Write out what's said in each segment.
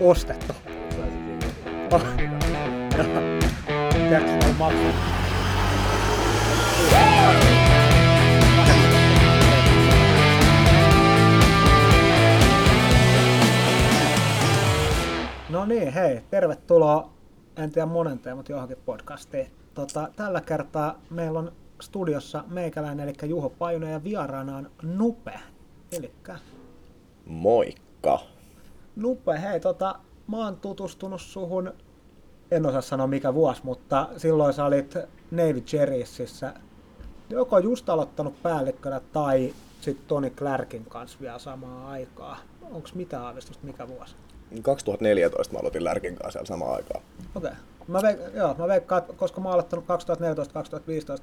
ostettu. No niin, hei, tervetuloa, en tiedä monenteen, mutta johonkin podcastiin. Tota, tällä kertaa meillä on studiossa meikäläinen, eli Juho Pajunen, ja vieraana on Nupe. Elikkä Moikka. Nupe, hei, tota, mä oon tutustunut suhun, en osaa sanoa mikä vuosi, mutta silloin sä olit Navy Cherrysissä, joko just aloittanut päällikkönä tai sitten Toni Clarkin kanssa vielä samaan aikaa. Onko mitään aavistusta, mikä vuosi? 2014 mä aloitin Lärkin kanssa siellä samaan aikaan. Okei. Okay. Mä, veik- joo, mä veikkaan, koska mä oon aloittanut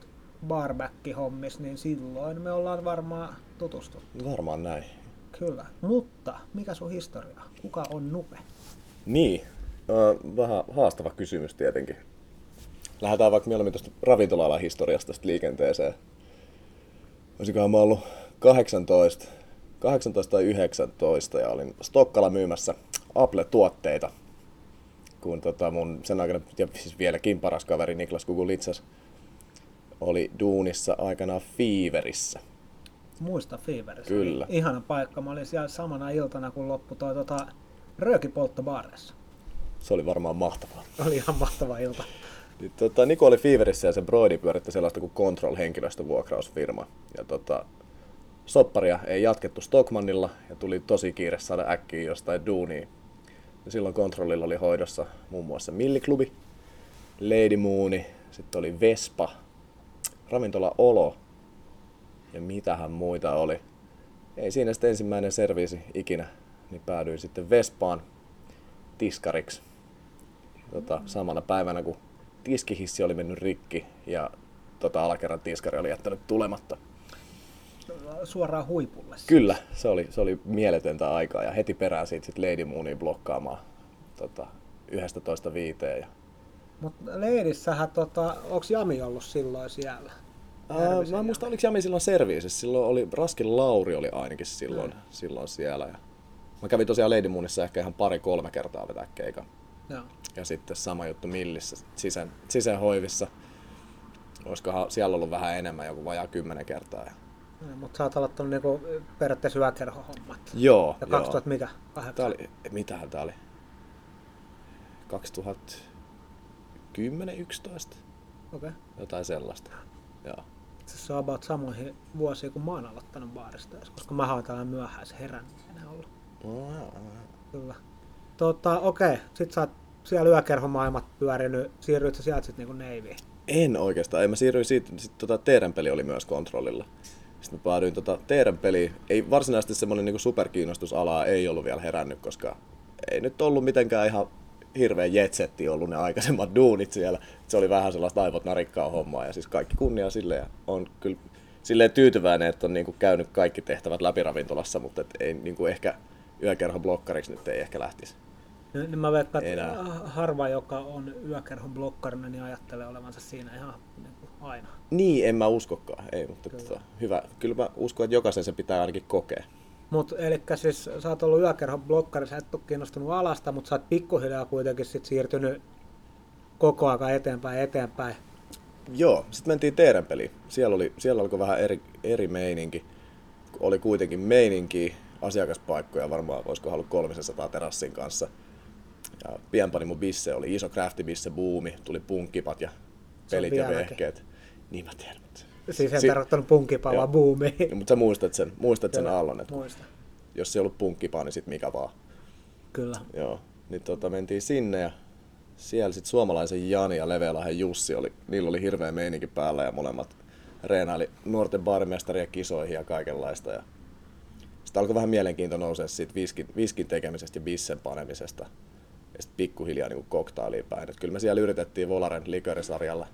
2014-2015 barback-hommis, niin silloin me ollaan varmaan tutustuttu. Varmaan näin. Kyllä. Mutta mikä sun historia? Kuka on Nupe? Niin, äh, vähän haastava kysymys tietenkin. Lähdetään vaikka mieluummin tuosta ravintola historiasta tästä liikenteeseen. Olisikohan mä ollut 18, 18 tai 19 ja olin Stokkalla myymässä Apple-tuotteita. Kun tota mun sen aikana, ja siis vieläkin paras kaveri Niklas Kukulitsas oli duunissa aikanaan Feeverissä. Muista Feverissa. Kyllä. Ihana paikka. Mä olin siellä samana iltana, kun loppui toi tota, röökipoltto baarissa. Se oli varmaan mahtavaa. Oli ihan mahtava ilta. Niin, tota, Niko oli Feeverissä ja sen Broidi pyöritti sellaista kuin Control henkilöstövuokrausfirma. Ja tota, sopparia ei jatkettu Stockmannilla ja tuli tosi kiire saada äkkiä jostain duunia. Ja silloin Controlilla oli hoidossa muun muassa Milliklubi, Lady Mooni, sitten oli Vespa, ravintola Olo ja mitähän muita oli. Ei siinä sitten ensimmäinen serviisi ikinä, niin päädyin sitten Vespaan tiskariksi tota, samana päivänä, kun tiskihissi oli mennyt rikki ja tota, alakerran tiskari oli jättänyt tulematta. Suoraan huipulle. Kyllä, se oli, se oli mieletöntä aikaa ja heti perään siitä sit Lady Moonia blokkaamaan tota, 11 viiteen. Ja... Mutta Leidissähän, tota, onko Jami ollut silloin siellä? Ää, mä en muista, oliko Jami silloin serviisissä. Silloin oli, Raskin Lauri oli ainakin silloin, mm. silloin siellä. Ja mä kävin tosiaan Lady Moonissa ehkä ihan pari-kolme kertaa vetää keikan. Joo. Ja sitten sama juttu Millissä, sisään, sisähoivissa. Olisikohan siellä ollut vähän enemmän, joku vajaa kymmenen kertaa. Ja... Mutta sä oot aloittanut niinku periaatteessa yökerhohommat. Joo, Ja 2000 mikä? Tää oli, mitähän tää oli? 2010, 11, Okei. jotain sellaista. Joo. Se on about samoihin vuosiin, kun mä oon aloittanut baarista, koska mä oon tällainen myöhäis heränneenä ollut. No, joo, joo. Kyllä. Tota, okei. Sit sä oot siellä yökerhomaailmat pyörinyt. Siirryit sä sieltä sit niinku Navyin. En oikeastaan. Ei, mä siirryin siitä, sit tota teidän peli oli myös kontrollilla. Sitten mä päädyin tota teidän peliin. Ei varsinaisesti semmoinen niinku superkiinnostusala ei ollut vielä herännyt, koska ei nyt ollut mitenkään ihan hirveän jetsetti ollut ne aikaisemmat duunit siellä. Se oli vähän sellaista aivot narikkaa hommaa ja siis kaikki kunnia sille ja on kyllä silleen tyytyväinen, että on niinku käynyt kaikki tehtävät läpi ravintolassa, mutta et ei niinku ehkä yökerhon blokkariksi nyt ei ehkä lähtisi. Niin niin mä veikkaan, että harva, joka on yökerhon blokkarina, niin ajattelee olevansa siinä ihan niinku aina. Niin, en mä uskokaan. Ei, mutta tota, hyvä. Kyllä mä uskon, että jokaisen se pitää ainakin kokea. Mutta eli siis sä oot ollut yökerhon blokkari, sä et ole kiinnostunut alasta, mutta sä oot pikkuhiljaa kuitenkin sit siirtynyt koko ajan eteenpäin eteenpäin. Joo, sitten mentiin teidän peliin. Siellä, oli, siellä alkoi vähän eri, eri meininki. Oli kuitenkin meininki, asiakaspaikkoja varmaan, olisiko ollut 300 terassin kanssa. Ja pienpanimo bisse oli iso crafti-bisse buumi, tuli punkkipat ja pelit ja vehkeet. Niin mä tiedän. Siis en Si- tarkoittanut vaan buumiin. No, mutta sä muistat sen, muistat sen Kyllä, aallon, että Muista. jos se ei ollut punkkipaa, niin sit mikä vaan. Kyllä. Joo, niin tota, mentiin sinne ja siellä sitten suomalaisen Jani ja Levelahden Jussi, oli, niillä oli hirveä meininki päällä ja molemmat reenaili nuorten baarimestaria kisoihin ja kaikenlaista. Ja sitten alkoi vähän mielenkiinto nousea siitä viskin, viskin tekemisestä ja bissen panemisesta. Ja sitten pikkuhiljaa niin koktailiin päin. Et kyllä me siellä yritettiin Volaren likörisarjalla.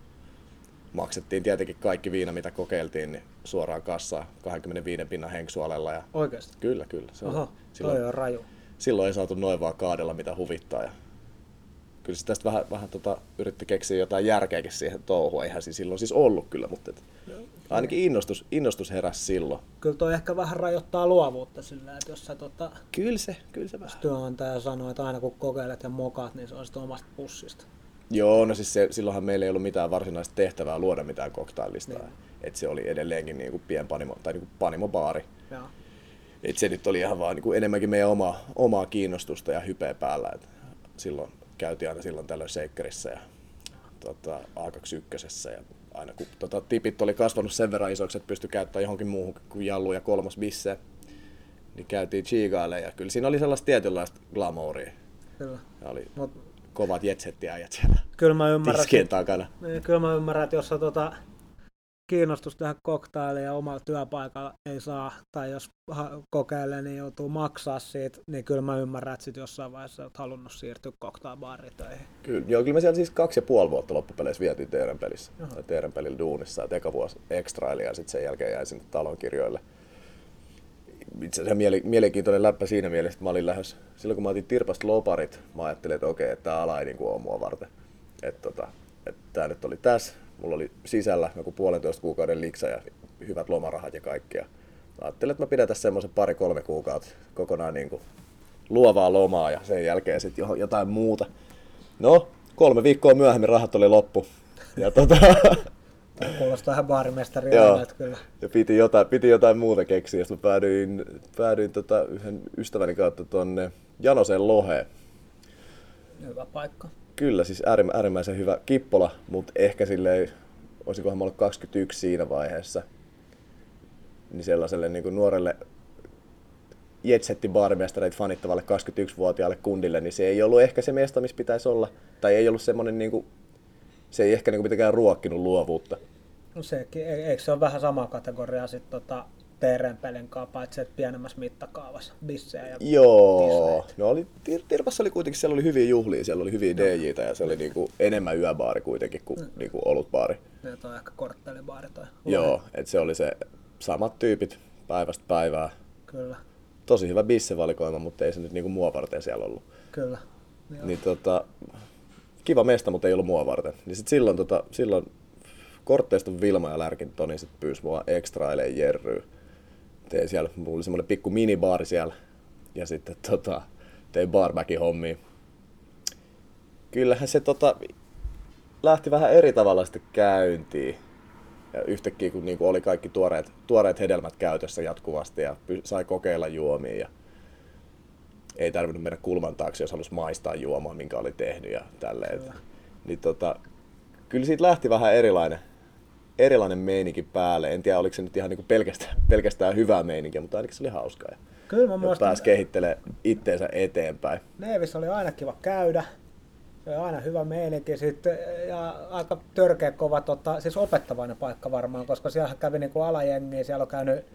Maksettiin tietenkin kaikki viina, mitä kokeiltiin, niin suoraan kassaan 25 pinnan henksualella. Ja Oikeasti. kyllä, kyllä. Se on, Oho, silloin, on raju. silloin ei saatu noin vaan kaadella, mitä huvittaa. Ja kyllä se tästä vähän, vähän tota, yritti keksiä jotain järkeäkin siihen touhua. Eihän siinä silloin siis ollut kyllä, mutta et, Ainakin innostus, innostus heräsi silloin. Kyllä toi ehkä vähän rajoittaa luovuutta sillä, että jos sä tota, Kyllä se, kyllä se vähän. työnantaja sanoo, että aina kun kokeilet ja mokaat, niin se on sitten omasta pussista. Joo, no siis se, silloinhan meillä ei ollut mitään varsinaista tehtävää luoda mitään cocktaillistaa. Niin. Et se oli edelleenkin niin kuin pienpanimo, tai niin kuin panimobaari. Joo. Et se nyt oli ihan vaan niin kuin enemmänkin meidän oma, omaa kiinnostusta ja hypeä päällä. Et silloin käytiin aina silloin tällöin Shakerissä ja tota, A21 ja aina kun tota, tipit oli kasvanut sen verran isoksi, että pystyi käyttämään johonkin muuhun kuin jallu ja kolmas bisse, niin käytiin chigaille ja kyllä siinä oli sellaista tietynlaista glamouria. Kyllä. Ja oli Mut, kovat jetsettiäjät siellä kyllä mä ymmärrän, tiskien takana. niin, kyllä mä ymmärrän, että jos sä tota, kiinnostus tehdä koktaileja omalla työpaikalla ei saa, tai jos kokeilee, niin joutuu maksaa siitä, niin kyllä mä ymmärrän, että sit jossain vaiheessa olet halunnut siirtyä cocktailbaariin töihin. Kyllä, joo, kyllä me siellä siis kaksi ja puoli vuotta loppupeleissä vietiin Teeren pelissä, Teeren pelillä duunissa, että eka vuosi ekstraili ja sitten sen jälkeen jäi sinne talon kirjoille. Itse asiassa miele- mielenkiintoinen läppä siinä mielessä, että mä olin lähes, silloin kun mä otin Tirpasta loparit, mä ajattelin, että okei, että tämä ala ei niin ole mua varten. Että tota, että tämä nyt oli tässä, mulla oli sisällä joku puolentoista kuukauden liksa ja hyvät lomarahat ja kaikkea. Mä ajattelin, että mä pidän tässä semmoisen pari-kolme kuukautta kokonaan niin kuin luovaa lomaa ja sen jälkeen sitten jotain muuta. No, kolme viikkoa myöhemmin rahat oli loppu. Ja, tota, kuulostaa ihan baarimestari Joo. kyllä. ja piti, jotain, piti jotain muuta keksiä. Mä päädyin, päädyin tota yhden ystäväni kautta tuonne Janosen Loheen. Hyvä paikka. Kyllä, siis äärim, äärimmäisen hyvä kippola, mutta ehkä silleen, olisikohan mä ollut 21 siinä vaiheessa, niin sellaiselle niin kuin nuorelle jetsetti baarimestareita fanittavalle 21-vuotiaalle kundille, niin se ei ollut ehkä se mesta, missä pitäisi olla. Tai ei ollut semmoinen, niin kuin, se ei ehkä niin kuin mitenkään ruokkinut luovuutta. No sekin, e- eikö se ole vähän sama kategoria sitten tota, TRn pelin kanssa, paitsi että pienemmässä mittakaavassa, bissejä ja Joo, tisleitä. no oli, Tir- Tirpassa oli kuitenkin, siellä oli hyviä juhlia, siellä oli hyviä DJitä ja se oli niinku enemmän yöbaari kuitenkin kuin Mm. niinku olutbaari. Ne on ehkä korttelibaari toi. Joo, että se oli se samat tyypit päivästä päivää. Kyllä, Tosi hyvä bissevalikoima, mutta ei se nyt niinku mua varten siellä ollut. kyllä. Joo. Niin tota, kiva mesta, mutta ei ollut mua varten. Niin sit silloin, tota, silloin Kortteiston Vilma ja Lärkin Toni sit pyysi mua ekstrailee Jerryy. Tein siellä, mulla oli semmonen pikku minibaari siellä. Ja sitten tota, tein barbackin hommia. Kyllähän se tota, lähti vähän eri tavalla sitten käyntiin. Ja yhtäkkiä kun niinku oli kaikki tuoreet, tuoreet hedelmät käytössä jatkuvasti ja py- sai kokeilla juomia ja ei tarvinnut mennä kulman taakse, jos halusi maistaa juomaa, minkä oli tehnyt ja tälleen. Kyllä. Niin tota, kyllä siitä lähti vähän erilainen, erilainen meininki päälle. En tiedä, oliko se nyt ihan niinku pelkästään, pelkästään hyvää meininkiä, mutta ainakin se oli hauskaa. Ja, Kyllä mä muistan, pääsi kehittelemään itteensä eteenpäin. Neevissä oli aina kiva käydä. Se oli aina hyvä meininki sitten ja aika törkeä kova, tota, siis opettavainen paikka varmaan, koska siellä kävi niinku alajengiä, siellä on käynyt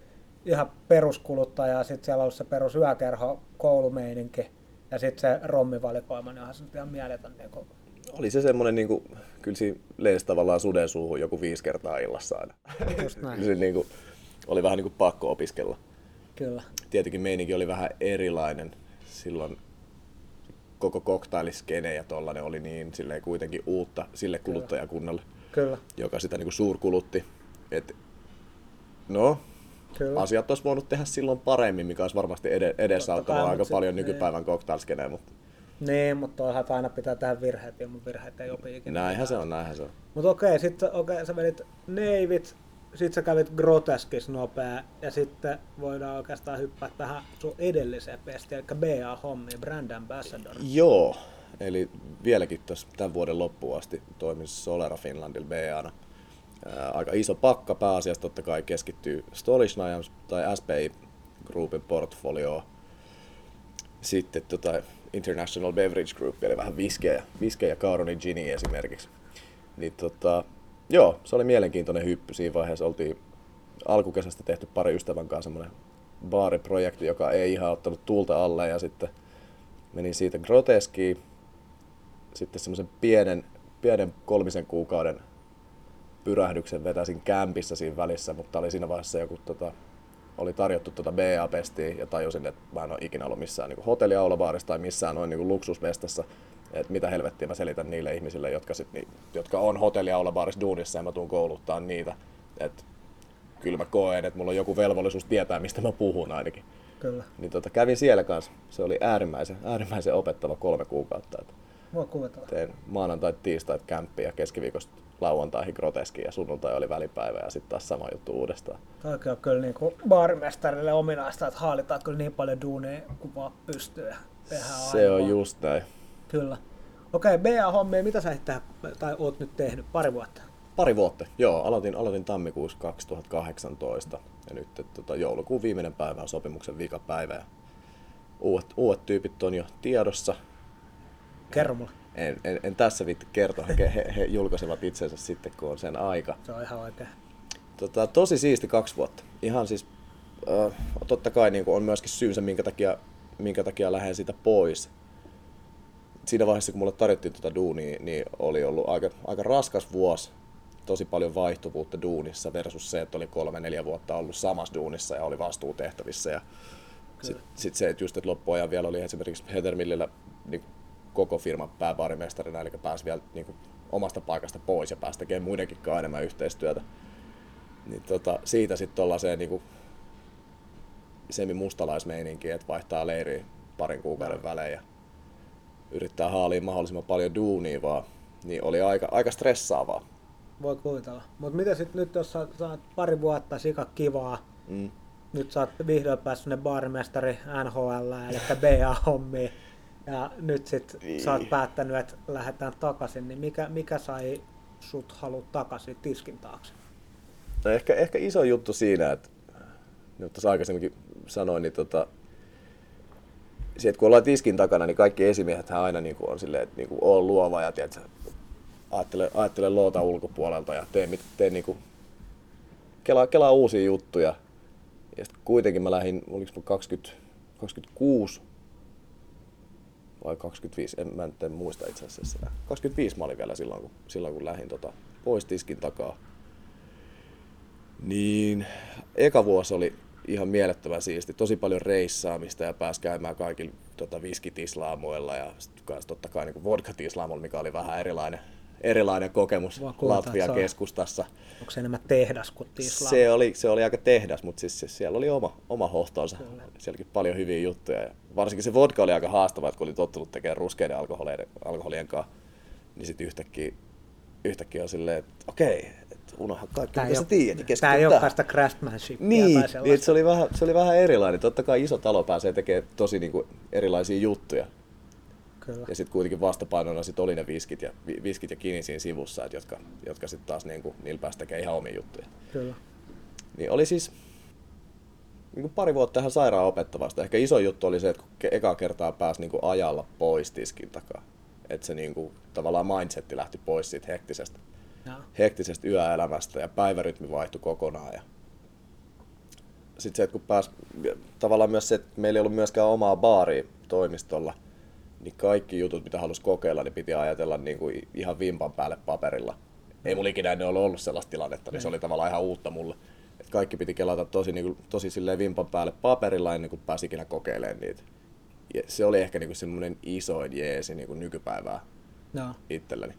ihan peruskuluttaja ja sitten siellä on ollut se perus yökerho, koulumeininki ja sitten se rommivalikoima, niin onhan se nyt ihan mieletön. Niinku. Oli se semmoinen, niinku, kyllä siinä lensi tavallaan suden suuhun joku viisi kertaa illassa aina. Just näin. Kyllä se niinku, oli vähän niinku pakko opiskella. Kyllä, tietenkin meininki oli vähän erilainen. Silloin koko koktailiskene ja tollanen oli niin silleen kuitenkin uutta sille kuluttajakunnalle, kyllä, joka sitä niinku suurkulutti. Et, no, kyllä. asiat olisi voinut tehdä silloin paremmin, mikä olisi varmasti ede- edesauttanut aika mut paljon sit- nykypäivän cocktailskeneen, mutta Niin, mutta toihan että aina pitää tehdä virheet, ilman virheet ei opi ikinä. näinhän se on, näinhän se on. Mutta okei, sitten okei, sä vedit neivit, sit sä kävit groteskis nopea, ja sitten voidaan oikeastaan hyppää tähän sun edelliseen pestiin, eli BA-hommiin, Brand Ambassador. Joo, eli vieläkin tuossa tämän vuoden loppuun asti toimin Solera Finlandilla BAna. Aika iso pakka pääasiassa totta kai keskittyy Stolichnaya tai SPI Groupin portfolioon. Sitten tota International Beverage Group, eli vähän viskejä, viskejä Caaroni Gini esimerkiksi. Niin tota, joo, se oli mielenkiintoinen hyppy. Siinä vaiheessa oltiin alkukesästä tehty pari ystävän kanssa semmoinen baariprojekti, joka ei ihan ottanut tuulta alle ja sitten menin siitä groteskiin, sitten semmoisen pienen, pienen kolmisen kuukauden pyrähdyksen vetäisin kämpissä siinä välissä, mutta oli siinä vaiheessa joku tota, oli tarjottu tuota BA-pestiä ja tajusin, että mä en ole ikinä ollut missään niin hotelliaulabaarissa tai missään noin niin luksusmestassa. Että mitä helvettiä mä selitän niille ihmisille, jotka, sit, niin, jotka on hotelliaulabaarissa duunissa ja mä tuun kouluttaa niitä. Et kyllä mä koen, että mulla on joku velvollisuus tietää, mistä mä puhun ainakin. Kyllä. Niin tota, kävin siellä kanssa. Se oli äärimmäisen, äärimmäisen opettava kolme kuukautta. Että Voi kuvitella. tein maanantai, tiistait kämppiä ja keskiviikosta lauantaihin groteski ja sunnuntai oli välipäivä ja sitten taas sama juttu uudestaan. Toikin on kyllä niin kuin baarimestarille ominaista, että haalitaan kyllä niin paljon duunia kuin vaan pystyy Se on just näin. Kyllä. Okei, BA-hommia, mitä sä itse, tai oot nyt tehnyt pari vuotta? Pari vuotta, joo. Aloitin, aloitin tammikuussa 2018 ja nyt tota, joulukuun viimeinen päivä on sopimuksen vikapäivä ja uudet, uudet tyypit on jo tiedossa. Kerro mulle. En, en, en tässä viitti kertoa, he, he, he julkaisevat itsensä sitten, kun on sen aika. Se on ihan oikein. Tota, tosi siisti kaksi vuotta. Ihan siis, äh, totta kai niin on myöskin syynsä, minkä takia, minkä takia lähden siitä pois. Siinä vaiheessa, kun mulle tarjottiin tuota duunia, niin oli ollut aika, aika raskas vuosi. Tosi paljon vaihtuvuutta duunissa versus se, että oli kolme, neljä vuotta ollut samassa duunissa ja oli vastuutehtävissä. Ja sitten sit se, että just että loppuajan vielä oli esimerkiksi Heathermillillä niin koko firman pääbaarimestarina, eli pääsi vielä niin kuin, omasta paikasta pois ja pääsi tekemään muidenkin kanssa enemmän yhteistyötä. Niin tota, siitä sitten tuollaiseen niin semi-mustalaismeininkiin, että vaihtaa leiriä parin kuukauden välein ja yrittää haaliin mahdollisimman paljon duunia vaan, niin oli aika, aika stressaavaa. Voi kuvitella. Mutta mitä sitten nyt, jos sä saat pari vuotta sika kivaa, Mm. nyt sä oot vihdoin päässyt sinne baarimestari NHL, eli BA-hommiin, ja nyt sit Niin. sä oot päättänyt, että lähdetään takaisin, niin mikä, mikä sai sut halu takaisin tiskin taakse? No ehkä, ehkä iso juttu siinä, että nyt tuossa aikaisemminkin sanoin, niin tota, se, että kun ollaan tiskin takana, niin kaikki esimiehet aina niin kuin on silleen, että niin kuin on luova ja tiedätkö, ajattele, ajattele loota ulkopuolelta ja tee, mit- tee niin kuin, kelaa, kelaa uusia juttuja. Ja sitten kuitenkin mä lähdin, oliko mä 20, 26 vai 25, en, mä en muista itse asiassa. 25 mä olin vielä silloin, kun, silloin, kun lähdin tota, pois tiskin takaa. Niin, eka vuosi oli ihan mielettömän siisti. Tosi paljon reissaamista ja pääsi käymään kaikilla tota, viskitislaamoilla ja kans totta kai niin vodka-tislaamoilla, mikä oli vähän erilainen, erilainen kokemus että Latvian keskustassa. Onko se enemmän tehdas kuin tislaa? Se oli, se oli aika tehdas, mutta siis se- siellä oli oma, oma hohtonsa. Sielläkin paljon hyviä juttuja. Ja varsinkin se vodka oli aika haastava, että kun oli tottunut tekemään ruskeiden alkoholien, alkoholien kanssa, niin sitten yhtäkkiä, yhtäkkiä on silleen, että okei, että unohda kaikki, mitä sä tiedät, Tää keskity ei olekaan sitä craftsmanshipia Niin, tai niin se oli, vähän, se oli vähän erilainen. Totta kai iso talo pääsee tekemään tosi niin kuin erilaisia juttuja. Kyllä. Ja sitten kuitenkin vastapainona sit oli ne viskit ja, vi- viskit ja kini siinä sivussa, että jotka, jotka sitten taas niin kuin, niillä pääsi tekemään ihan omia juttuja. Kyllä. Niin oli siis niin kuin pari vuotta ihan sairaan opettavasta. Ehkä iso juttu oli se, että kun ekaa kertaa pääsi niin kuin ajalla pois tiskin takaa. Että se niin kuin, tavallaan mindsetti lähti pois siitä hektisestä, Joo. hektisestä yöelämästä ja päivärytmi vaihtui kokonaan. Ja sitten se, että kun pääsi, tavallaan myös se, että meillä ei ollut myöskään omaa baaria toimistolla, niin kaikki jutut, mitä halusi kokeilla, niin piti ajatella niin kuin ihan vimpan päälle paperilla. Ei mulla ikinä ennen ollut, ollut sellaista tilannetta, niin se oli tavallaan ihan uutta mulle. Et kaikki piti kelata tosi, niin kuin, tosi silleen vimpan päälle paperilla ennen kuin pääsi ikinä kokeilemaan niitä. Ja se oli ehkä niin kuin semmoinen isoin jeesi niin kuin nykypäivää Joo. itselläni.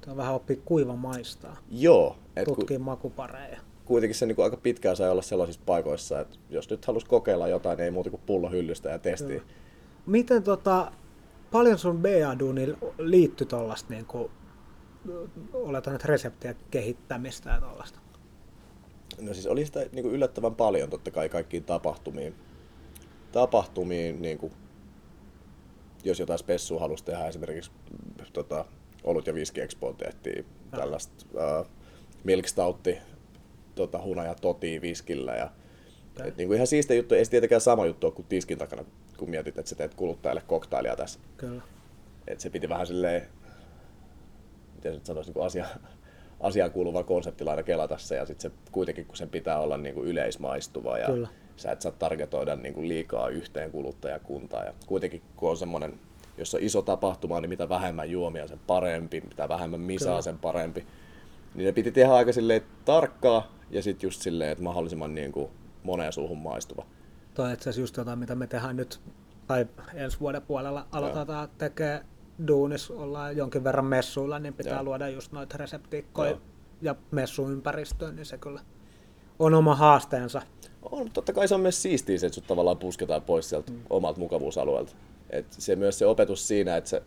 Tuo on vähän oppii kuiva maistaa. Joo, et ku, Tutkii makupareja. kuitenkin se niin kuin aika pitkään sai olla sellaisissa paikoissa, että jos nyt halus kokeilla jotain, niin ei muuta kuin pullo hyllystä ja testiä. Joo. Miten tota, paljon sun BA-duunilla liittyi tuollaista niin kuin, oletan, että reseptien kehittämistä ja tuollaista? No siis oli sitä niin kuin yllättävän paljon totta kai kaikkiin tapahtumiin. Tapahtumiin, niin kuin, jos jotain spessua halusi tehdä, esimerkiksi tota, olut- ja viskiexpoon tehtiin Joo. tällaista uh, milkstautti, tota, hunaja totii viskillä. Ja, et, niin kuin ihan siistiä juttu, ei se tietenkään sama juttu ole kuin tiskin takana, kun mietit, että sä teet kuluttajalle koktailia tässä. Kyllä. Et se piti vähän silleen, miten nyt sanoisi, niin kuin asia, asiaan kuuluva konseptilla aina kelata se, ja sitten se kuitenkin, kun sen pitää olla niin kuin yleismaistuva, ja Kyllä. sä et saa targetoida niin kuin liikaa yhteen kuluttajakuntaan, ja kuitenkin kun on semmoinen, jos on iso tapahtuma, niin mitä vähemmän juomia, sen parempi, mitä vähemmän misaa, Kyllä. sen parempi. Niin ne piti tehdä aika silleen tarkkaa, ja sitten just silleen, että mahdollisimman niin kuin moneen suuhun maistuva. Toi on itse asiassa just jotain, mitä me tehdään nyt, tai ensi vuoden puolella aloitetaan tekee duunis, ollaan jonkin verran messuilla, niin pitää Joo. luoda just noita reseptiikkoja Joo. ja messuympäristöön, niin se kyllä on oma haasteensa. On, mutta totta kai se on myös siistiä se, että sut tavallaan pusketaan pois sieltä mm. omalta mukavuusalueelta. Et se myös se opetus siinä, että se,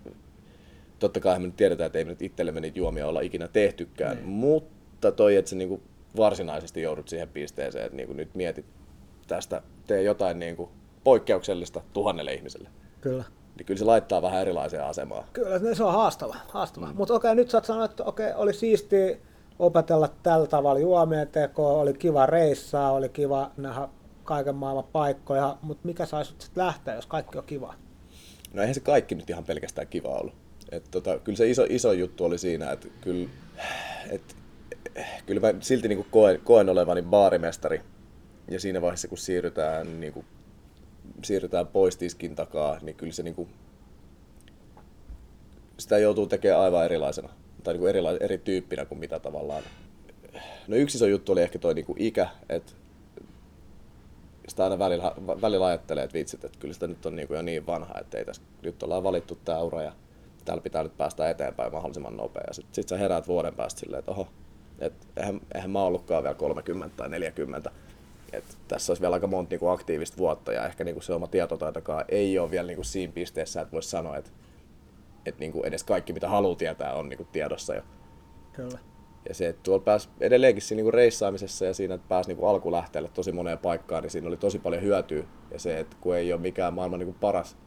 totta kai me nyt tiedetään, että ei me nyt itsellemme niitä juomia olla ikinä tehtykään, mm. mutta toi, että sä niinku varsinaisesti joudut siihen pisteeseen, että niinku nyt mietit tästä, tee jotain niinku poikkeuksellista tuhannelle ihmiselle. Kyllä. Niin kyllä se laittaa vähän erilaiseen asemaan. Kyllä, se on haastava. haastava. Mm. Mutta okei, nyt sä oot sanonut, että okei, oli siisti opetella tällä tavalla juomien tekoa, oli kiva reissaa, oli kiva nähdä kaiken maailman paikkoja, mutta mikä saisi sitten lähteä, jos kaikki on kiva? No eihän se kaikki nyt ihan pelkästään kiva ollut. Et tota, kyllä se iso, iso juttu oli siinä, että kyllä, et, kyllä mä silti niin koen, koen olevani baarimestari. Ja siinä vaiheessa, kun siirrytään, niin kuin, siirrytään pois tiskin takaa, niin kyllä se niin kuin, sitä joutuu tekemään aivan erilaisena. Tai niin kuin erila, erityyppinä kuin mitä tavallaan. No yksi iso juttu oli ehkä toi niin ikä, että sitä aina välillä, välillä ajattelee, että vitsit, että kyllä sitä nyt on niin kuin jo niin vanha, että ei tässä, nyt ollaan valittu tämä ura ja täällä pitää nyt päästä eteenpäin mahdollisimman nopea. Sitten sit sä heräät vuoden päästä silleen, että oho, että eihän, eihän mä ollutkaan vielä 30 tai 40. Et tässä olisi vielä aika monta niinku aktiivista vuotta ja ehkä niinku se oma tietotaitokaan ei ole vielä niinku siinä pisteessä, että voisi sanoa, että et niinku edes kaikki mitä haluaa tietää on niinku tiedossa jo. Kyllä. Ja se, että tuolla pääsi edelleenkin siinä niinku reissaamisessa ja siinä, että pääsi niinku alkulähteelle tosi moneen paikkaan, niin siinä oli tosi paljon hyötyä. Ja se, että kun ei ole mikään maailman niinku paras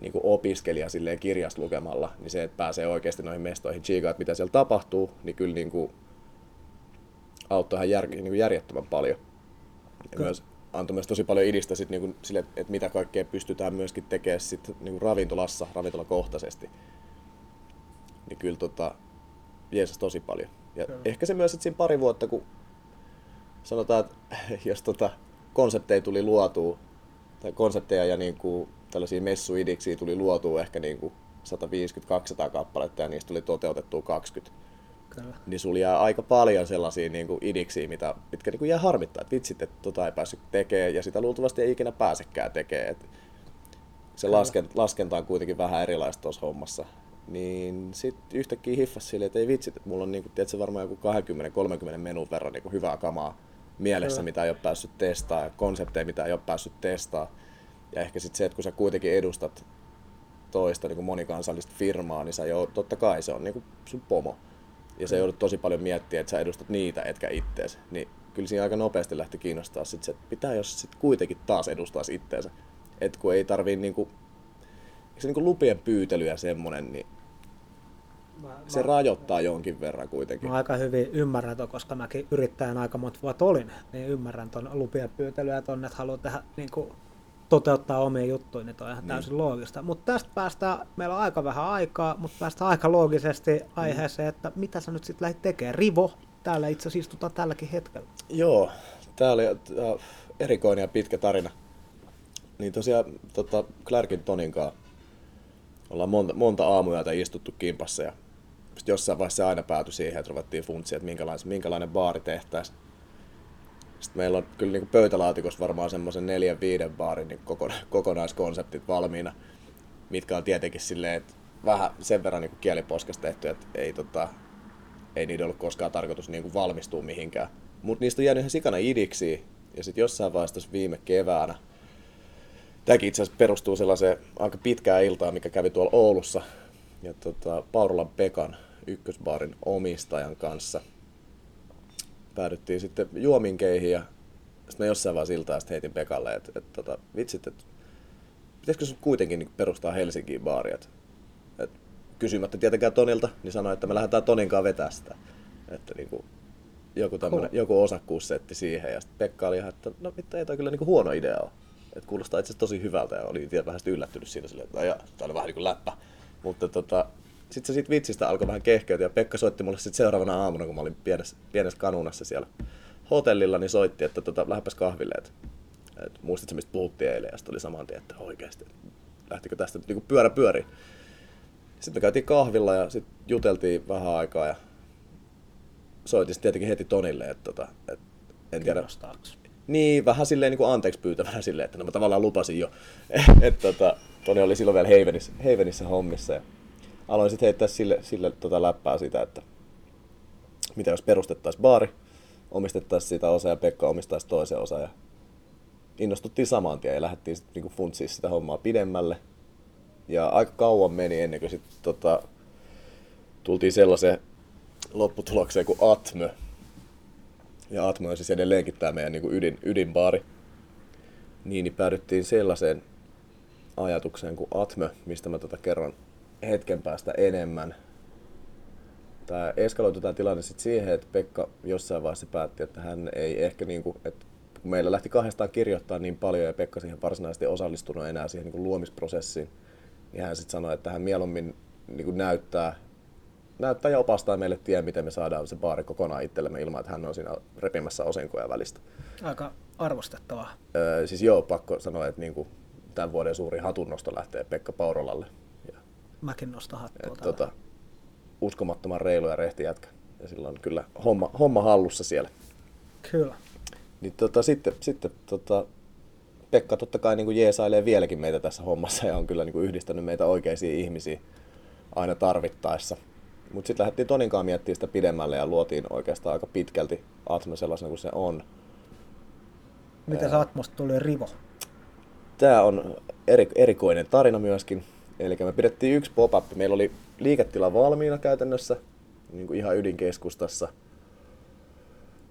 niinku opiskelija silleen kirjasta lukemalla, niin se, että pääsee oikeasti noihin mestoihin chiikaan, että mitä siellä tapahtuu, niin kyllä niinku auttoi ihan jär, niinku järjettömän paljon. Ja myös antoi myös tosi paljon idistä sit niinku sille, että mitä kaikkea pystytään myöskin tekemään sit niinku ravintolassa, ravintolakohtaisesti. Niin kyllä tota, jeesas tosi paljon. Ja Kyllä. ehkä se myös, että siinä pari vuotta, kun sanotaan, että jos tota, konsepteja tuli luotua, tai konsepteja ja niin kuin, tällaisia messuidiksiä tuli luotua ehkä niin kuin 150-200 kappaletta ja niistä tuli toteutettua 20. Kyllä. Niin sulla jää aika paljon sellaisia niin kuin idiksiä, mitä, mitkä niin kuin jää harmittaa, että vitsit, että tota ei päässyt tekemään ja sitä luultavasti ei ikinä pääsekään tekemään. Se lasken, laskenta on kuitenkin vähän erilaista tuossa hommassa niin sitten yhtäkkiä hiffasi silleen, että ei vitsi, että mulla on niinku, tiedätkö, varmaan joku 20-30 menun verran niinku hyvää kamaa mielessä, Kyllä. mitä ei ole päässyt testaa ja konsepteja, mitä ei ole päässyt testaa. Ja ehkä sitten se, että kun sä kuitenkin edustat toista niin kuin monikansallista firmaa, niin sä jo, totta kai se on niin kuin sun pomo. Ja sä joudut tosi paljon miettiä, että sä edustat niitä, etkä ittees. Niin kyllä siinä aika nopeasti lähti kiinnostaa sit se, että pitää jos sit kuitenkin taas edustaisi itteensä. Että kun ei tarvii niinku, se niinku lupien pyytely ja semmonen, niin Mä, se mä, rajoittaa jonkin verran kuitenkin. Mä aika hyvin ymmärrän ton, koska mäkin yrittäjän aika monta vuotta olin, niin ymmärrän ton lupien pyytelyä ja ton, että haluaa tehdä niin kuin, toteuttaa omia juttuja, niin toi on ihan niin. täysin loogista. Mutta tästä päästään, meillä on aika vähän aikaa, mutta päästään aika loogisesti aiheeseen, että mitä sä nyt sitten lähdit tekemään. Rivo, täällä itse asiassa istutaan tälläkin hetkellä. Joo, tää oli äh, erikoinen ja pitkä tarina. Niin tosiaan tota, Clarkin Tonin kanssa ollaan monta, monta aamuyötä istuttu kimpassa ja sitten jossain vaiheessa aina päätyi siihen, että ruvettiin funtsia, että minkälainen, minkälainen baari tehtäisiin. Sitten meillä on kyllä niin pöytälaatikossa varmaan semmoisen neljän viiden baarin niin kokonaiskonseptit valmiina, mitkä on tietenkin silleen, että vähän sen verran niin kieliposkas tehty, että ei, tota, ei niiden ollut koskaan tarkoitus niin valmistua mihinkään. Mutta niistä on jäänyt ihan sikana idiksi. Ja sitten jossain vaiheessa viime keväänä, tämäkin itse asiassa perustuu sellaiseen aika pitkään iltaan, mikä kävi tuolla Oulussa, ja tota, Paurulan Pekan ykkösbaarin omistajan kanssa. Päädyttiin sitten juominkeihin ja sitten mä jossain vaiheessa iltaa heitin Pekalle, että, että, tota, vitsit, että pitäisikö sun kuitenkin niin perustaa Helsinkiin baaria. Että, että kysymättä tietenkään Tonilta, niin sanoi, että me lähdetään Tonin kanssa vetää sitä. Että niin kuin, joku, tämmönen, cool. joku osakkuussetti siihen. Ja sitten Pekka oli ihan, että no mitä ei toi kyllä niin kuin huono idea ole. Että kuulostaa itse asiassa tosi hyvältä ja oli vähän yllättynyt siinä silleen, että no, tämä oli vähän niin kuin läppä. Mutta tota, sitten se siitä vitsistä alkoi vähän kehkeytyä ja Pekka soitti mulle sitten seuraavana aamuna, kun mä olin pienessä, pienessä kanunassa siellä hotellilla, niin soitti, että tota, lähdepäs kahville, että, että muistatko mistä puhuttiin eilen ja sitten oli saman tien, että oikeasti, lähtikö tästä nyt niin pyörä pyöri. Sitten me käytiin kahvilla ja sitten juteltiin vähän aikaa ja soitin tietenkin heti Tonille, että, tota, että en tiedä. Niin, vähän silleen niin kuin anteeksi pyytävänä silleen, että no mä tavallaan lupasin jo. että tota, Toni oli silloin vielä Heivenissä, Heivenissä hommissa ja aloin sitten heittää sille, sille tota läppää sitä, että mitä jos perustettaisiin baari omistettaisiin sitä osaa ja Pekka omistaisi toisen osan. Ja innostuttiin saman tien ja lähdettiin sitten niinku funtsiin sitä hommaa pidemmälle. Ja aika kauan meni ennen kuin sitten tota, tultiin sellaiseen lopputulokseen kuin Atmö. Ja Atmö on siis edelleenkin tämä meidän niin ydin, ydinbaari. Niin, niin päädyttiin sellaiseen ajatukseen kuin Atmö, mistä mä tota kerron hetken päästä enemmän. Tämä eskaloitu tämä tilanne sitten siihen, että Pekka jossain vaiheessa päätti, että hän ei ehkä, niin kuin, että kun meillä lähti kahdestaan kirjoittaa niin paljon ja Pekka siihen varsinaisesti osallistunut enää siihen niin kuin luomisprosessiin, niin hän sitten sanoi, että hän mieluummin niin kuin näyttää, näyttää ja opastaa meille tie, miten me saadaan se baari kokonaan itsellemme ilman, että hän on siinä repimässä osinkoja välistä. Aika arvostettavaa. Öö, siis joo, pakko sanoa, että niin kuin tämän vuoden suuri hatunnosto lähtee Pekka Paurolalle. Mäkin nostan hattua et, tota, uskomattoman reilu ja rehti jätkä. Ja sillä on kyllä homma, homma hallussa siellä. Kyllä. Niin tota, sitten, sitten tota, Pekka totta kai niin kuin jeesailee vieläkin meitä tässä hommassa ja on kyllä niin kuin yhdistänyt meitä oikeisiin ihmisiin aina tarvittaessa. Mutta sitten lähdettiin Toninkaan miettimään sitä pidemmälle ja luotiin oikeastaan aika pitkälti Atmo sellaisena kuin se on. Miten se Atmosta tuli Rivo? Tämä on eri, erikoinen tarina myöskin. Eli me pidettiin yksi pop-up. Meillä oli liiketila valmiina käytännössä, niin kuin ihan ydinkeskustassa.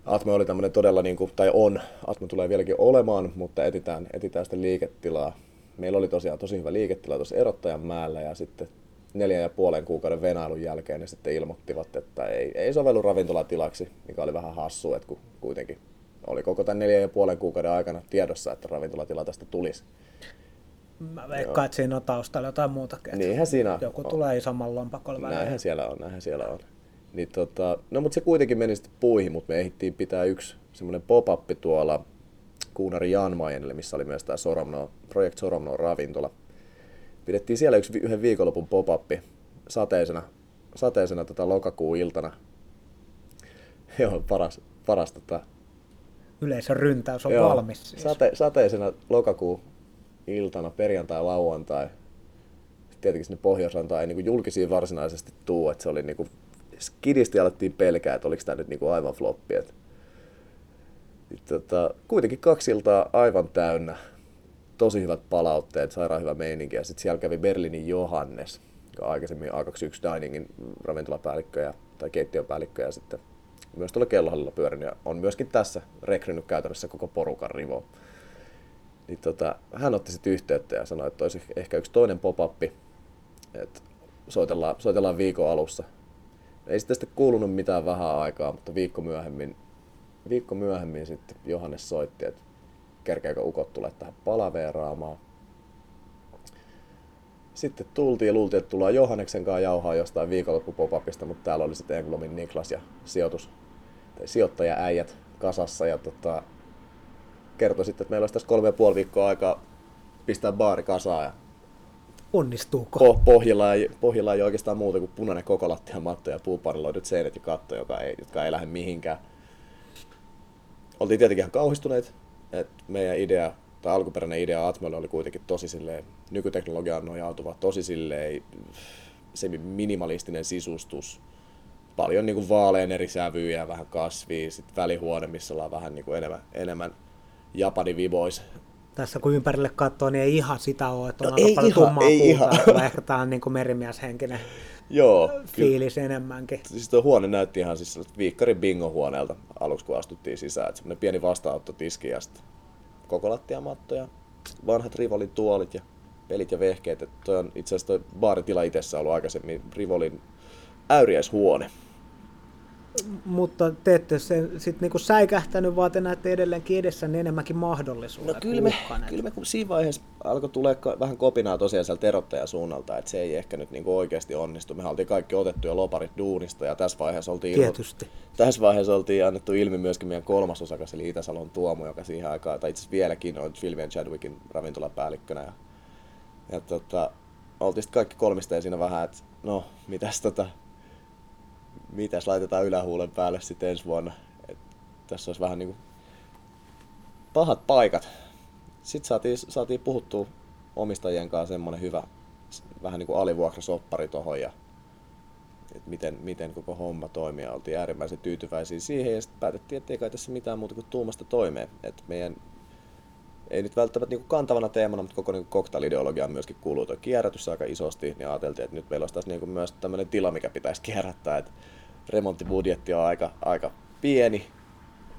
Atmo oli tämmöinen todella, niin kuin, tai on, Atmo tulee vieläkin olemaan, mutta etitään, etitään sitä liiketilaa. Meillä oli tosiaan tosi hyvä liiketila tuossa erottajan määllä ja sitten neljän ja puolen kuukauden venailun jälkeen ne sitten ilmoittivat, että ei, ei sovellu ravintolatilaksi, mikä oli vähän hassu, että kun kuitenkin oli koko tämän neljän ja puolen kuukauden aikana tiedossa, että ravintolatila tästä tulisi. Mä veikkaan, että siinä on taustalla jotain muuta. Niinhän siinä Joku on. tulee isomman lompakolla väliin. Näinhän siellä on, näinhän siellä on. Niin tota, no mutta se kuitenkin meni sitten puihin, mutta me ehdittiin pitää yksi semmoinen pop-up tuolla Kuunari Janmajenille, missä oli myös tämä Soromno, Project Soromno ravintola. Pidettiin siellä yksi yhden viikonlopun pop-up sateisena, sateisena tota lokakuun iltana. Joo, paras, paras tota, Yleisön ryntäys on Joo, valmis siis. Sate, sateisena lokakuun iltana, perjantai, lauantai. Tietenkin sinne Pohjoisrantaan ei niin julkisiin varsinaisesti tuu, että se oli niin kuin, skidisti alettiin pelkää, että oliko tämä nyt niin kuin aivan floppi. Että, tota, kuitenkin kaksi iltaa aivan täynnä, tosi hyvät palautteet, sairaan hyvä meininki. Ja sitten siellä kävi Berliinin Johannes, joka aikaisemmin A21 Diningin ravintolapäällikkö ja, tai keittiöpäällikkö ja sitten myös tuolla kellohallilla pyörinyt ja on myöskin tässä rekrynyt käytännössä koko porukan rivo. Niin tota, hän otti sitten yhteyttä ja sanoi, että olisi ehkä yksi toinen pop-up, että soitellaan, soitellaan viikon alussa. Ei sitten, sitten kuulunut mitään vähän aikaa, mutta viikko myöhemmin, viikko myöhemmin sitten Johannes soitti, että kerkeäkö ukot tulee tähän palaveeraamaan. Sitten tultiin ja luultiin, että tullaan Johanneksen kanssa jauhaa jostain viikonloppupopapista, mutta täällä oli sitten Englomin Niklas ja sijoitus, tai sijoittaja-äijät kasassa. Ja tota, kertoi sitten, että meillä olisi tässä kolme ja puoli viikkoa aikaa pistää baari kasaan. Ja Onnistuuko? Po- pohjalla, ei, pohjalla ei oikeastaan muuta kuin punainen koko lattia, matto ja puupariloidut seinät ja katto, joka ei, jotka ei lähde mihinkään. Oltiin tietenkin ihan kauhistuneet, että meidän idea, tai alkuperäinen idea Atmolle oli kuitenkin tosi silleen, nykyteknologiaan nojautuva, tosi silleen, se minimalistinen sisustus, paljon niin kuin vaalean eri sävyjä, vähän kasvia, sitten välihuone, missä ollaan vähän niin kuin enemmän, enemmän Japani vibois. Tässä kun ympärille katsoo, niin ei ihan sitä ole, että on no, ei paljon ihan, tummaa ei puuta, ihan. ehkä tämä on niin kuin merimieshenkinen Joo, fiilis kyllä. enemmänkin. Siis tuo huone näytti ihan siis viikkarin bingo-huoneelta aluksi, kun astuttiin sisään. Että semmoinen pieni vastaanottotiski ja sitten koko lattiamatto ja vanhat Rivolin tuolit ja pelit ja vehkeet. Että toi on itse asiassa toi baaritila itsessä ollut aikaisemmin Rivolin äyriäishuone mutta te ette sen sit niinku säikähtänyt, vaan te näette edelleenkin edessä niin enemmänkin mahdollisuuksia. No kyllä me, kyllä me kun siinä vaiheessa alkoi tulla vähän kopinaa tosiaan sieltä erottajan suunnalta, että se ei ehkä nyt niinku oikeasti onnistu. Me oltiin kaikki otettu jo loparit duunista ja tässä vaiheessa oltiin, Tietysti. Ilmo, tässä vaiheessa oltiin annettu ilmi myöskin meidän kolmas osakas, eli Itäsalon Tuomo, joka siihen aikaan, tai itse asiassa vieläkin on Filvien Chadwickin ravintolapäällikkönä. Ja, ja tota, oltiin sitten kaikki kolmista ja siinä vähän, että no, mitäs tota, mitäs laitetaan ylähuulen päälle sitten ensi vuonna. Et tässä olisi vähän niinku pahat paikat. Sitten saatiin, saatiin puhuttua omistajien kanssa semmoinen hyvä vähän niin kuin alivuokrasoppari tuohon ja että miten, miten koko homma toimii. Oltiin äärimmäisen tyytyväisiä siihen ja sitten päätettiin, että ei kai tässä mitään muuta kuin tuumasta toimeen. Et meidän ei nyt välttämättä niin kantavana teemana, mutta koko niin cocktail-ideologiaan myöskin kuuluu tuo kierrätys aika isosti, niin ajateltiin, että nyt meillä olisi taas niin myös tämmöinen tila, mikä pitäisi kierrättää, että remonttibudjetti on aika, aika pieni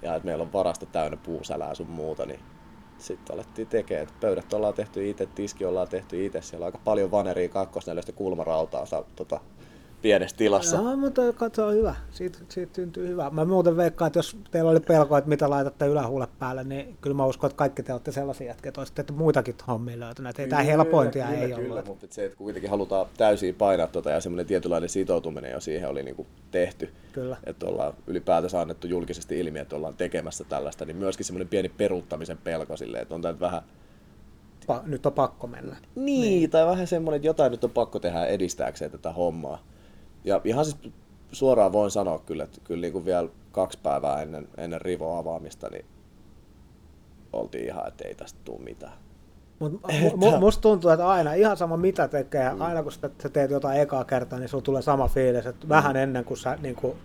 ja että meillä on varasta täynnä puusälää sun muuta, niin sitten alettiin tekemään, pöydät ollaan tehty itse, tiski ollaan tehty itse, siellä on aika paljon vaneria, kakkosneljästä kulmarautaa tota, pienessä tilassa. Joo, mutta se on hyvä. Siitä, siitä syntyy hyvä. Mä muuten veikkaan, että jos teillä oli pelko, että mitä laitatte ylähuulle päälle, niin kyllä mä uskon, että kaikki te olette sellaisia jätkiä, että olisitte muitakin hommia löytäneet. Ei tämä helpointia kyllä, ei kyllä, ollut. Mutta se, että kuitenkin halutaan täysin painaa tuota ja semmoinen tietynlainen sitoutuminen jo siihen oli niin kuin tehty. Kyllä. Että ollaan ylipäätänsä annettu julkisesti ilmi, että ollaan tekemässä tällaista, niin myöskin semmoinen pieni peruuttamisen pelko silleen, että on tämä vähän Pa- nyt on pakko mennä. niin, niin, tai vähän semmoinen, että jotain nyt on pakko tehdä edistääkseen tätä hommaa. Ja ihan siis suoraan voin sanoa kyllä, että kyllä niin kuin vielä kaksi päivää ennen, ennen Rivo avaamista, niin oltiin ihan, että ei tästä tule mitään. Mut mu- musta tuntuu, että aina, ihan sama mitä tekee, mm. aina kun sä teet jotain ekaa kertaa, niin sulla tulee sama fiilis, että mm. vähän ennen kuin sä niin kuin,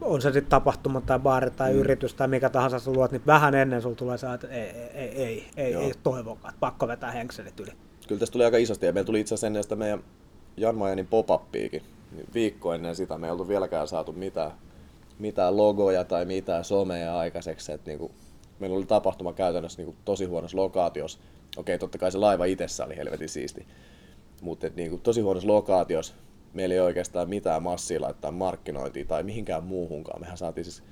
on se sitten tapahtuma tai baari tai mm. yritys tai mikä tahansa sä luot, niin vähän ennen sulla tulee se, että ei, ei, ei, ei, ei toivokaan, pakko vetää henkselit yli. Kyllä tästä tuli aika isosti ja meillä tuli itse asiassa ennen sitä meidän Jan Majanin. Niin viikko ennen sitä me ei oltu vieläkään saatu mitään, mitään logoja tai mitään someja aikaiseksi. Et niinku, meillä oli tapahtuma käytännössä niinku tosi huonossa lokaatiossa. Okei, totta kai se laiva itsessä oli helvetin siisti. Mutta niinku, tosi huonossa lokaatiossa meillä ei oikeastaan mitään massia laittaa markkinointiin tai mihinkään muuhunkaan. Mehän saatiin siis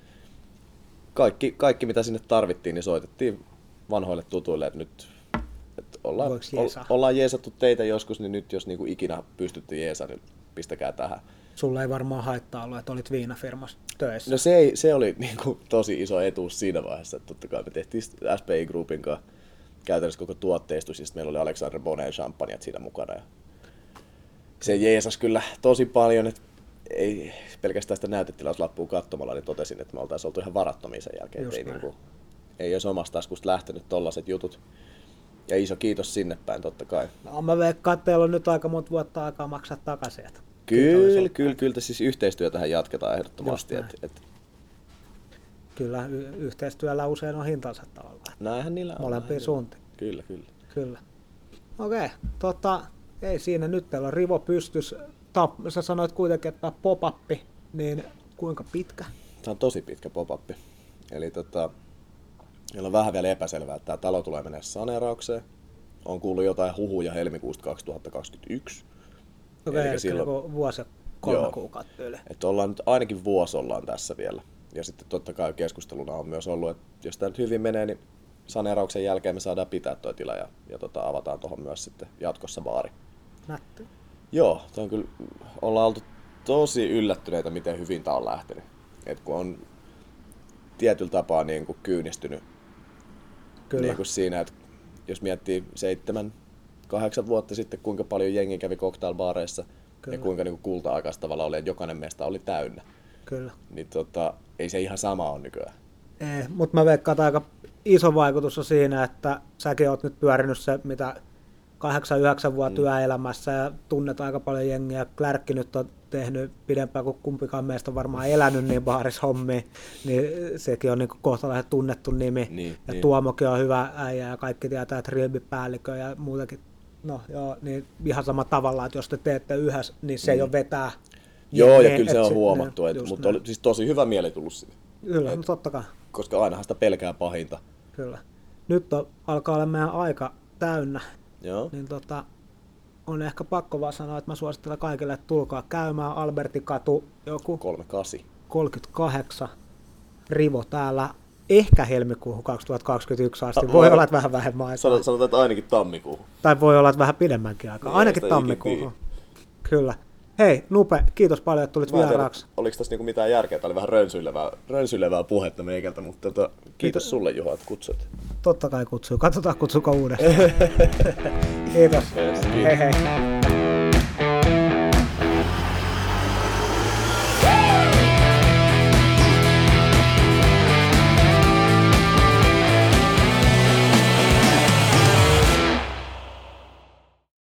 kaikki, kaikki mitä sinne tarvittiin, niin soitettiin vanhoille tutuille, että nyt ollaan, ol, ollaan jeesattu teitä joskus, niin nyt jos niinku ikinä pystytte jeesaan, niin pistäkää tähän. Sulla ei varmaan haittaa ollut, että olit viinafirmassa töissä. No se, ei, se oli niinku tosi iso etuus siinä vaiheessa, että totta kai me tehtiin SPI Groupin kanssa käytännössä koko tuotteistus, ja meillä oli Alexander Bonet champagne siinä mukana. Ja se jeesas kyllä tosi paljon, että ei pelkästään sitä näytetilauslappua katsomalla, niin totesin, että me oltaisiin oltu ihan varattomia sen jälkeen. Ei, niinku, ei olisi omasta taskusta lähtenyt tollaset jutut. Ja iso kiitos sinne päin totta kai. No mä veikkaan, että teillä on nyt aika monta vuotta aikaa maksaa takaisin. Kyllä, kyllä, kyllä. Siis yhteistyötähän jatketaan ehdottomasti. Et, et... Kyllä, y- yhteistyöllä usein on hintansa tavallaan. Näinhän niillä on. Molempiin suuntiin. Kyllä, kyllä. Kyllä. Okei, okay, tota, ei siinä nyt teillä on rivo pystys. Tap, sä sanoit kuitenkin, että pop niin kuinka pitkä? Tämä on tosi pitkä pop-up. Eli tota, meillä on vähän vielä epäselvää, että tämä talo tulee mennä saneeraukseen. On kuullut jotain huhuja helmikuusta 2021. Okei, okay, silloin... vuosi kolme Joo. kuukautta yli. Että ollaan nyt ainakin vuosi ollaan tässä vielä. Ja sitten totta kai keskusteluna on myös ollut, että jos tämä nyt hyvin menee, niin saneerauksen jälkeen me saadaan pitää tuo tila ja, ja tota, avataan tuohon myös sitten jatkossa baari. Nätti. Joo, on kyllä, ollaan oltu tosi yllättyneitä, miten hyvin tämä on lähtenyt. Et kun on tietyllä tapaa niin kuin kyynistynyt Kyllä. Niin kuin siinä, että jos miettii seitsemän, kahdeksan vuotta sitten, kuinka paljon jengi kävi cocktailbaareissa Kyllä. ja kuinka niin kulta-aikaista tavalla oli, että jokainen meistä oli täynnä. Kyllä. Niin tota, ei se ihan sama ole nykyään. Ei, mutta mä veikkaan, että aika iso vaikutus on siinä, että säkin oot nyt pyörinyt se, mitä 8-9 vuotta mm. työelämässä ja tunnet aika paljon jengiä. Klärkki nyt on tehnyt pidempään kuin kumpikaan meistä on varmaan elänyt niin baarishommiin, niin sekin on niin kohtalaisen tunnettu nimi. Niin, ja niin. Tuomokin on hyvä äijä ja kaikki tietää, että päällikö ja muutakin. No joo, niin ihan sama tavalla, että jos te teette yhdessä, niin se mm. jo vetää. Joo, niin, ja kyllä se on huomattu, ne, että, mutta oli siis tosi hyvä mieli tullut sinne. Kyllä, et, no totta kai. Koska ainahan sitä pelkää pahinta. Kyllä. Nyt on, alkaa olla meidän aika täynnä. Joo. Niin tota, on ehkä pakko vaan sanoa, että mä suosittelen kaikille, että tulkaa käymään Albertikatu joku 38. 38 rivo täällä ehkä helmikuuhun 2021 asti. Voi olla, että vähän vähemmän aikaa. Sanotaan, että ainakin tammikuuhun. Tai voi olla, että vähän pidemmänkin aikaa. Niin, ainakin tammikuuhun. Kyllä. Hei, Nupe, kiitos paljon, että tulit vieraaksi. Oliko tässä niinku mitään järkeä? Tämä oli vähän rönsyilevää, rönsyilevää puhetta meikältä, mutta tota, kiitos, kiitos sulle Juha, että kutsuit. Totta kai kutsuu. Katsotaan kutsuko uudestaan. kiitos. Yes, kiitos. Hei hei.